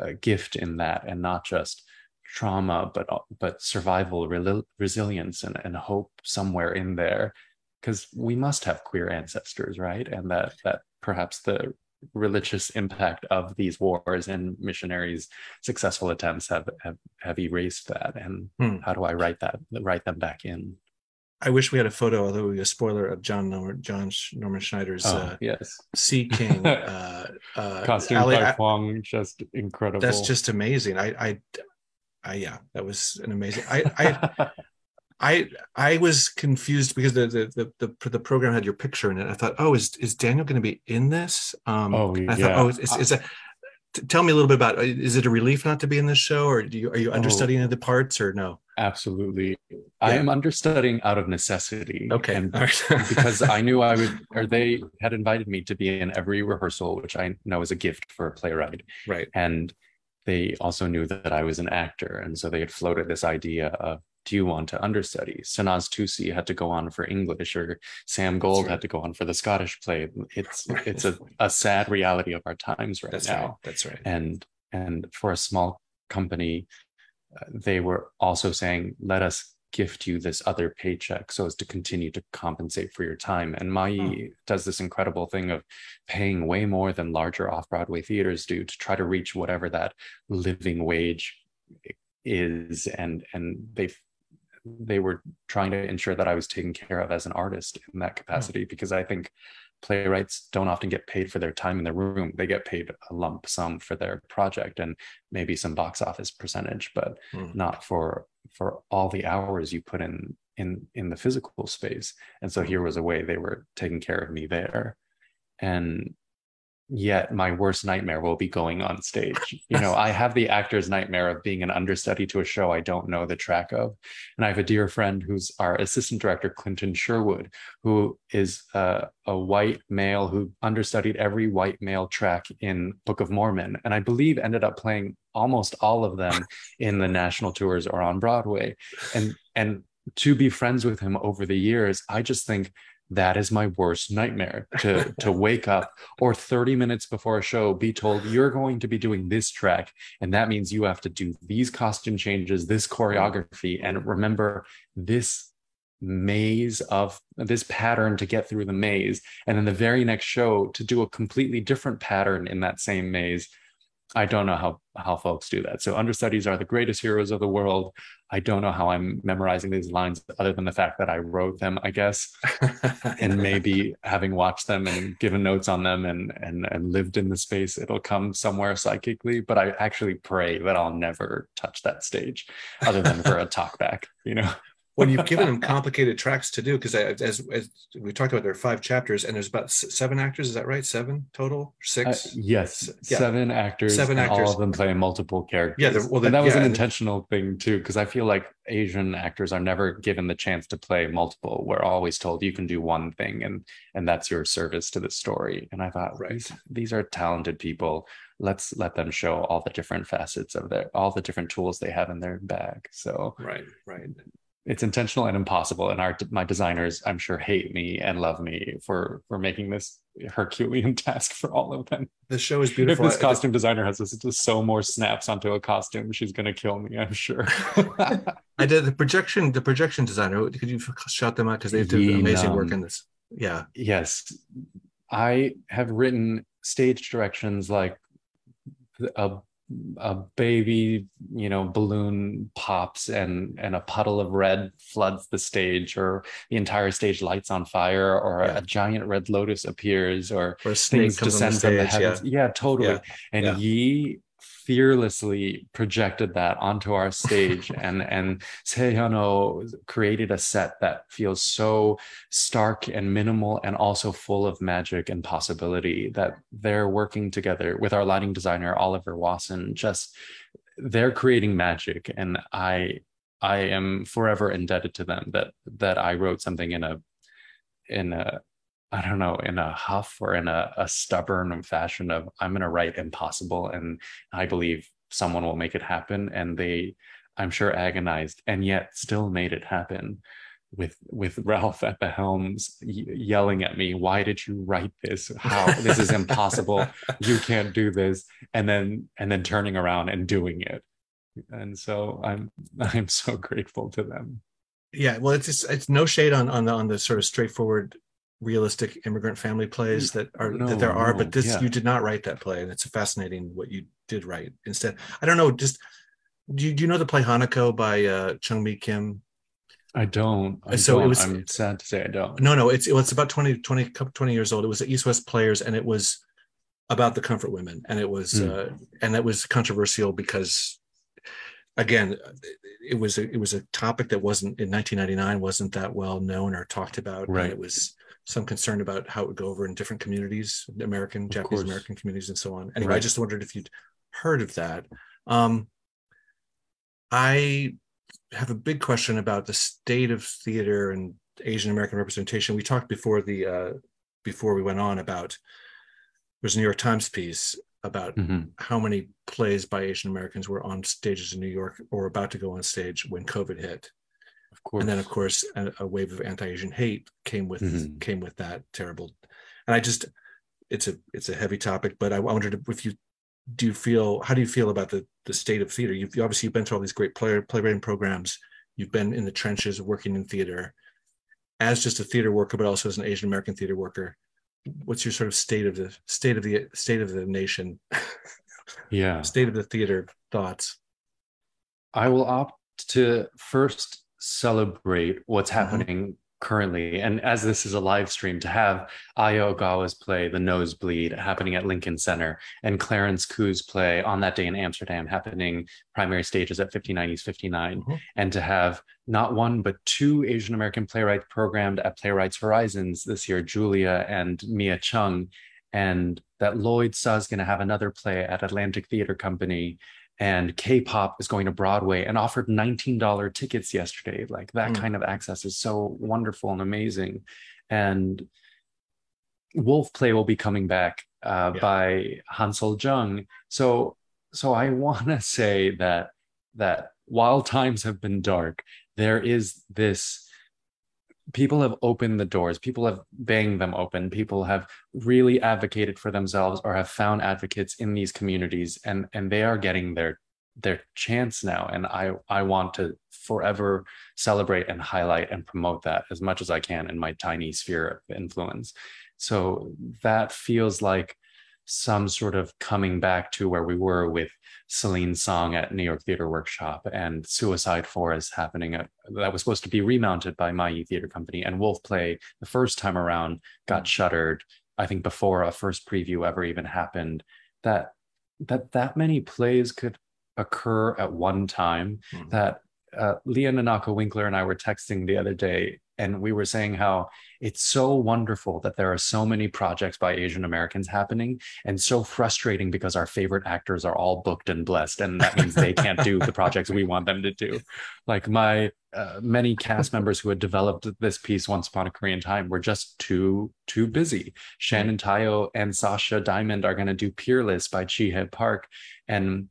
uh, gift in that, and not just trauma, but but survival, re- resilience, and, and hope somewhere in there because we must have queer ancestors, right? And that that perhaps the religious impact of these wars and missionaries' successful attempts have have, have erased that. And hmm. how do I write that write them back in? I wish we had a photo, although we a spoiler of John Norman, John Norman Schneider's oh, uh, yes Sea King uh, uh, costume Ali, by Huang, just incredible. That's just amazing. I, I, I, yeah, that was an amazing. I, I, I I was confused because the the the the, the program had your picture in it. I thought, oh, is is Daniel going to be in this? Um, oh, I yeah. thought, oh, is, is that? Tell me a little bit about. Is it a relief not to be in this show, or do you are you understudying oh, the parts, or no? Absolutely, yeah. I am understudying out of necessity. Okay, and because I knew I would, or they had invited me to be in every rehearsal, which I know is a gift for a playwright. Right, and they also knew that I was an actor, and so they had floated this idea of do you want to understudy? Sanaz Tusi had to go on for English, or Sam Gold right. had to go on for the Scottish play. It's it's a, a sad reality of our times right That's now. Right. That's right. And and for a small company, uh, they were also saying, let us gift you this other paycheck so as to continue to compensate for your time. And Ma-Yi oh. does this incredible thing of paying way more than larger off Broadway theaters do to try to reach whatever that living wage is and and they they were trying to ensure that I was taken care of as an artist in that capacity mm. because I think playwrights don't often get paid for their time in the room. They get paid a lump sum for their project and maybe some box office percentage, but mm. not for for all the hours you put in in in the physical space. And so here was a way they were taking care of me there. And yet my worst nightmare will be going on stage. You know, I have the actor's nightmare of being an understudy to a show I don't know the track of. And I have a dear friend who's our assistant director, Clinton Sherwood, who is a, a white male who understudied every white male track in Book of Mormon. And I believe ended up playing almost all of them in the national tours or on Broadway. And and to be friends with him over the years, I just think that is my worst nightmare to to wake up or 30 minutes before a show be told you're going to be doing this track and that means you have to do these costume changes this choreography and remember this maze of this pattern to get through the maze and then the very next show to do a completely different pattern in that same maze I don't know how how folks do that. So understudies are the greatest heroes of the world. I don't know how I'm memorizing these lines other than the fact that I wrote them, I guess, and maybe having watched them and given notes on them and and and lived in the space, it'll come somewhere psychically. But I actually pray that I'll never touch that stage, other than for a talkback, you know when you've given them complicated tracks to do because as, as we talked about there are five chapters and there's about seven actors is that right? Seven total? Six uh, yes yeah. seven actors seven actors all of them play multiple characters. Yeah well and that was yeah, an intentional thing too because i feel like asian actors are never given the chance to play multiple. We're always told you can do one thing and and that's your service to the story. And i thought right. these, these are talented people. Let's let them show all the different facets of their all the different tools they have in their bag. So right right it's intentional and impossible and our my designers i'm sure hate me and love me for for making this herculean task for all of them. The show is beautiful. If this costume designer has this to sew more snaps onto a costume she's going to kill me i'm sure. I did the projection the projection designer. Could you shout them out? Because they did amazing work in this. Yeah. Yes. I have written stage directions like a a baby you know balloon pops and and a puddle of red floods the stage or the entire stage lights on fire or yeah. a, giant red lotus appears or, or things descend the from the heavens yeah, yeah totally yeah. and yeah. Fearlessly projected that onto our stage and and Sehano created a set that feels so stark and minimal and also full of magic and possibility that they're working together with our lighting designer Oliver Wason. Just they're creating magic and I I am forever indebted to them that that I wrote something in a in a I don't know, in a huff or in a, a stubborn fashion of I'm going to write impossible and I believe someone will make it happen. And they, I'm sure, agonized and yet still made it happen with with Ralph at the helms yelling at me why did you write this? How? This is impossible. You can't do this and then and then turning around and doing it. And so i'm i'm so grateful to them. Yeah well it's just, it's no shade on on the on the sort of straightforward realistic immigrant family plays that are no, that there are no, but this yeah. you did not write that play and it's fascinating what you did write instead i don't know just do you, do you know the play hanako by uh chung mi kim i don't I so don't. it was i'm sad to say i don't no no it's it's about 20 20 20 years old it was the east west players and it was about the comfort women and it was mm. uh and that was controversial because again it was a, it was a topic that wasn't in 1999 wasn't that well known or talked about right it was some concern about how it would go over in different communities, American, Japanese. American communities, and so on. Anyway, right. I just wondered if you'd heard of that. Um, I have a big question about the state of theater and Asian American representation. We talked before the uh, before we went on about there's a New York Times piece about mm-hmm. how many plays by Asian Americans were on stages in New York or about to go on stage when COVID hit. Course. And then of course a, a wave of anti-Asian hate came with mm-hmm. came with that terrible. And I just it's a it's a heavy topic, but I wondered if you do you feel how do you feel about the the state of theater? You've obviously you've been through all these great player playwriting programs. You've been in the trenches working in theater as just a theater worker, but also as an Asian American theater worker. What's your sort of state of the state of the state of the nation? yeah, state of the theater thoughts. I will opt to first celebrate what's mm-hmm. happening mm-hmm. currently. And as this is a live stream, to have Aya Ogawa's play, The Nosebleed, happening at Lincoln Center, and Clarence Coo's play on that day in Amsterdam, happening primary stages at 5090s 59, mm-hmm. and to have not one, but two Asian American playwrights programmed at Playwrights Horizons this year, Julia and Mia Chung. And that Lloyd Suh is going to have another play at Atlantic Theater Company and K-pop is going to Broadway and offered $19 tickets yesterday. Like that mm. kind of access is so wonderful and amazing. And Wolf Play will be coming back uh, yeah. by Hansol Jung. So so I want to say that that while times have been dark, there is this people have opened the doors people have banged them open people have really advocated for themselves or have found advocates in these communities and and they are getting their their chance now and i i want to forever celebrate and highlight and promote that as much as i can in my tiny sphere of influence. So that feels like some sort of coming back to where we were with Celine's song at New York Theater Workshop and Suicide Forest happening at, that was supposed to be remounted by Ma-Yi Theater Company and Wolf Play the first time around got mm. shuttered. I think before a first preview ever even happened. That that that many plays could occur at one time. Mm. That uh, Leah Nanako Winkler and I were texting the other day and we were saying how it's so wonderful that there are so many projects by Asian Americans happening and so frustrating because our favorite actors are all booked and blessed and that means they can't do the projects we want them to do. Like my uh, many cast members who had developed this piece once upon a Korean time were just too too busy. Shannon Tyo and Sasha Diamond are going to do Peerless by Jiehae Park and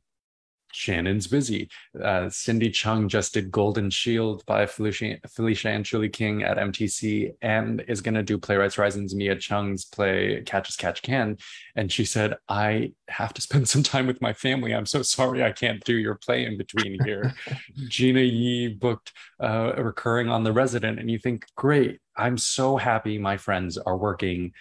Shannon's busy. Uh, Cindy Cheung just did Golden Shield by Felicia, Felicia Anchuli King at MTC and is going to do Playwrights Horizons' Mia Chung's play Catch as Catch Can. And she said, I have to spend some time with my family. I'm so sorry I can't do your play in between here. Gina Yee booked uh, recurring on The Resident. And you think, great, I'm so happy my friends are working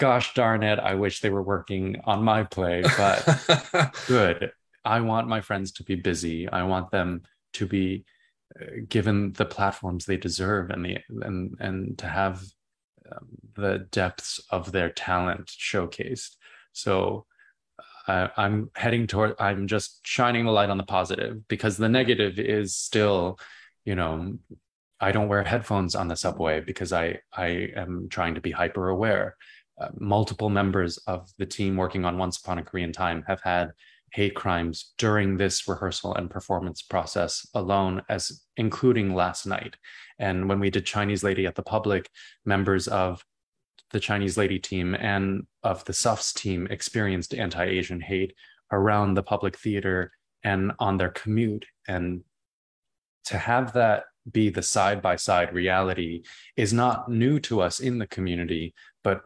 gosh darn it, I wish they were working on my play, but good. I want my friends to be busy. I want them to be uh, given the platforms they deserve and the and and to have um, the depths of their talent showcased. So uh, I'm heading toward. I'm just shining the light on the positive because the negative is still, you know, I don't wear headphones on the subway because I I am trying to be hyper aware. Uh, multiple members of the team working on Once Upon a Korean Time have had hate crimes during this rehearsal and performance process alone as including last night. And when we did chinese lady at the public members of the chinese lady team and of the Suffs team experienced anti-asian hate around the public theater and on their commute. And to have that be the side by side reality is not new to us in the community but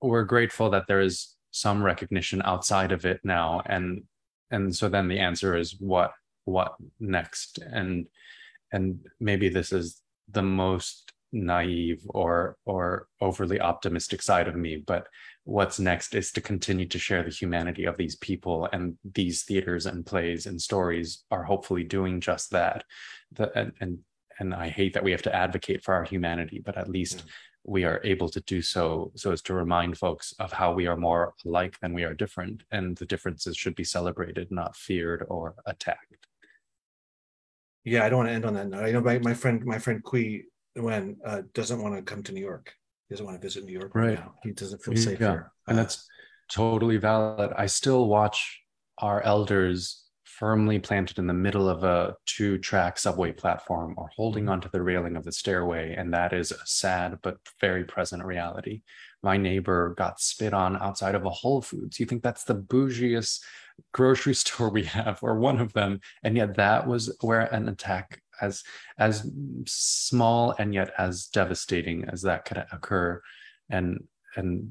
we're grateful that there is some recognition outside of it now. And and so then the answer is what what next? And and maybe this is the most naive or or overly optimistic side of me but what's next is to continue to share the humanity of these people and these theaters and plays and stories are hopefully doing just that. The, and, and and i hate that we have to advocate for our humanity but at least we are able to do so so as to remind folks of how we are more alike than we are different and the differences should be celebrated not feared or attacked. Yeah i don't want to end on that note. I know my, my friend my friend Kui when uh, doesn't want to come to new york. He doesn't want to visit new york right, right. now. He doesn't feel safe yeah. here. and that's totally valid. I still watch our elders firmly planted in the middle of a two track subway platform or holding mm-hmm. onto the railing of the stairway. And that is a sad but very present reality. My neighbor got spit on outside of a Whole Foods. You think that's the bougiest grocery store we have, or one of them. And yet that was where an attack as as small and yet as devastating as that could occur. And and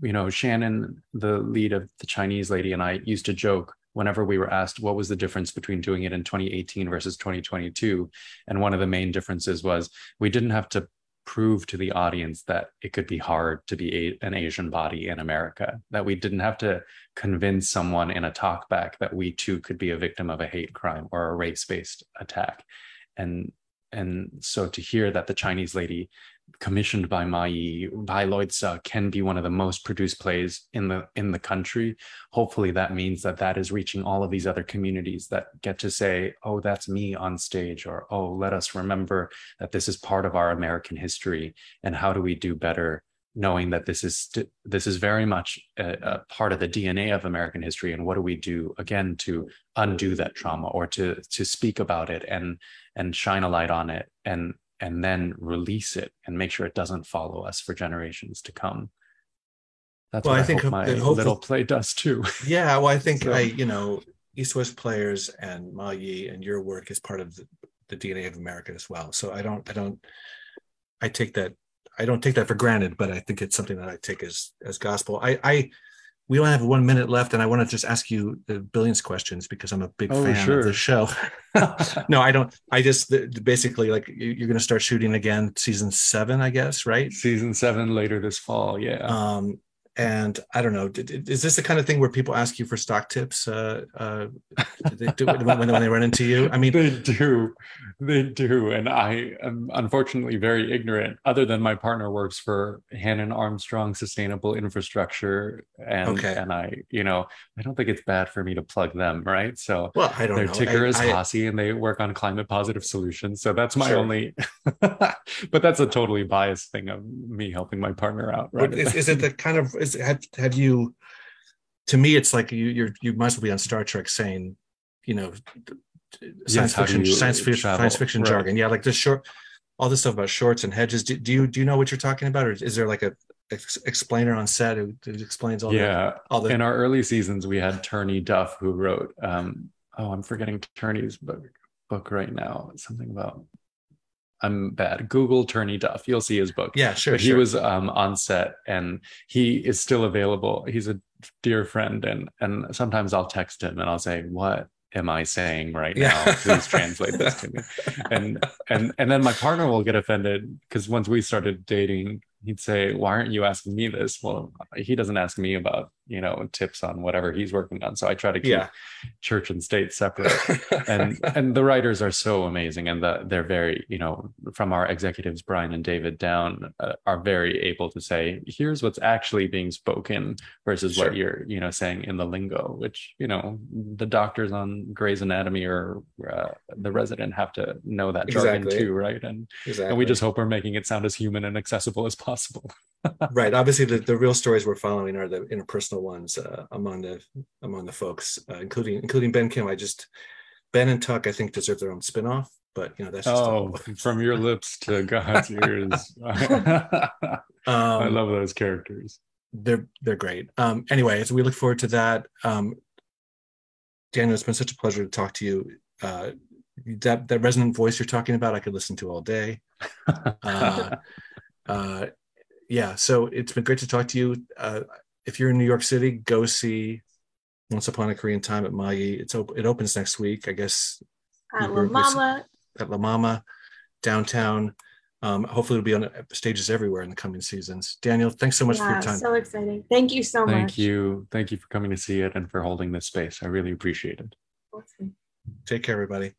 you know, Shannon, the lead of the Chinese lady, and I used to joke whenever we were asked what was the difference between doing it in 2018 versus 2022 and one of the main differences was we didn't have to prove to the audience that it could be hard to be a, an asian body in america that we didn't have to convince someone in a talkback that we too could be a victim of a hate crime or a race-based attack. And and so to hear that the chinese lady commissioned by Ma-Yi by Lloyd Suh uh, can be one of the most produced plays in the in the country. Hopefully that means that that is reaching all of these other communities that get to say, "Oh, that's me on stage," or "Oh, let us remember that this is part of our American history and how do we do better knowing that this is this is very much a, a, part of the DNA of American history, and what do we do again to undo that trauma or to to speak about it and and shine a light on it and and then release it and make sure it doesn't follow us for generations to come. That's well, what I, I think my little play does too. Yeah, well, I think so. I, you know, East West players and Ma Yi and your work is part of the, the DNA of America as well. So I don't, I don't, I take that, I don't take that for granted, but I think it's something that I take as as gospel. I, I we only have one minute left, and I want to just ask you the billions questions because I'm a big oh, fan sure. of the show. no, I don't. I just basically like you're going to start shooting again, season seven, I guess, right? Season seven later this fall, yeah. Um, and I don't know, is this the kind of thing where people ask you for stock tips uh, uh, do, when, when, they run into you? I mean, they do, they do, and I am unfortunately very ignorant. Other than my partner works for Hannon Armstrong Sustainable Infrastructure, and okay. and I, you know, I don't think it's bad for me to plug them, right? So, well, I don't their know. ticker I, is HASI, and they work on climate positive solutions. So that's my sure. only, but that's a totally biased thing of me helping my partner out. Right? Is, is it the kind of is have have you? To me, it's like you you're you must be on Star Trek saying, you know, science yes, fiction science fiction science fiction right. jargon. Yeah, like this short all this stuff about shorts and hedges. Do, do, you do you know what you're talking about, or is there like a ex- explainer on set who, who explains all yeah. the all the In our early seasons, we had Turney Duff who wrote. Um, oh, I'm forgetting Turney's book book right now. Something about. I'm bad. Google Turney Duff. You'll see his book. yeah sure But sure he was um, on set, and he is still available. He's a dear friend, and and sometimes I'll text him and I'll say, "What am I saying right Yeah. now? Please translate this to me." And and and then my partner will get offended because once we started dating, he'd say, "Why aren't you asking me this?" Well, he doesn't ask me about you know tips on whatever he's working on, so I try to keep yeah. church and state separate. And and the writers are so amazing and the, they're very you know from our executives brian and david down uh, are very able to say here's what's actually being spoken versus Sure. what you're you know saying in the lingo which you know the doctors on Grey's Anatomy or uh, the resident have to know that jargon too right? And exactly and we just hope we're making it sound as human and accessible as possible right. Obviously the, the real stories we're following are the interpersonal ones uh, among the among the folks uh, including including ben kim. I just ben and tuck i think deserve their own spin-off but you know that's just oh from your lips to god's ears. I um, love those characters. they're they're great. Um anyway so we look forward to that. Um daniel it's been such a pleasure to talk to you. Uh that that resonant voice you're talking about i could listen to all day. Uh, uh, yeah, so it's been great to talk to you. Uh, if you're in New York City, go see Once Upon a Korean Time at Ma-Yi. It's op- it opens next week, I guess, At You La Mama. at La Mama downtown. Um, hopefully, it'll be on stages everywhere in the coming seasons. Daniel, thanks so much for your time. so exciting. Thank you so Thank much. Thank you. Thank you for coming to see it and for holding this space. I really appreciate it. Awesome. Take care, everybody.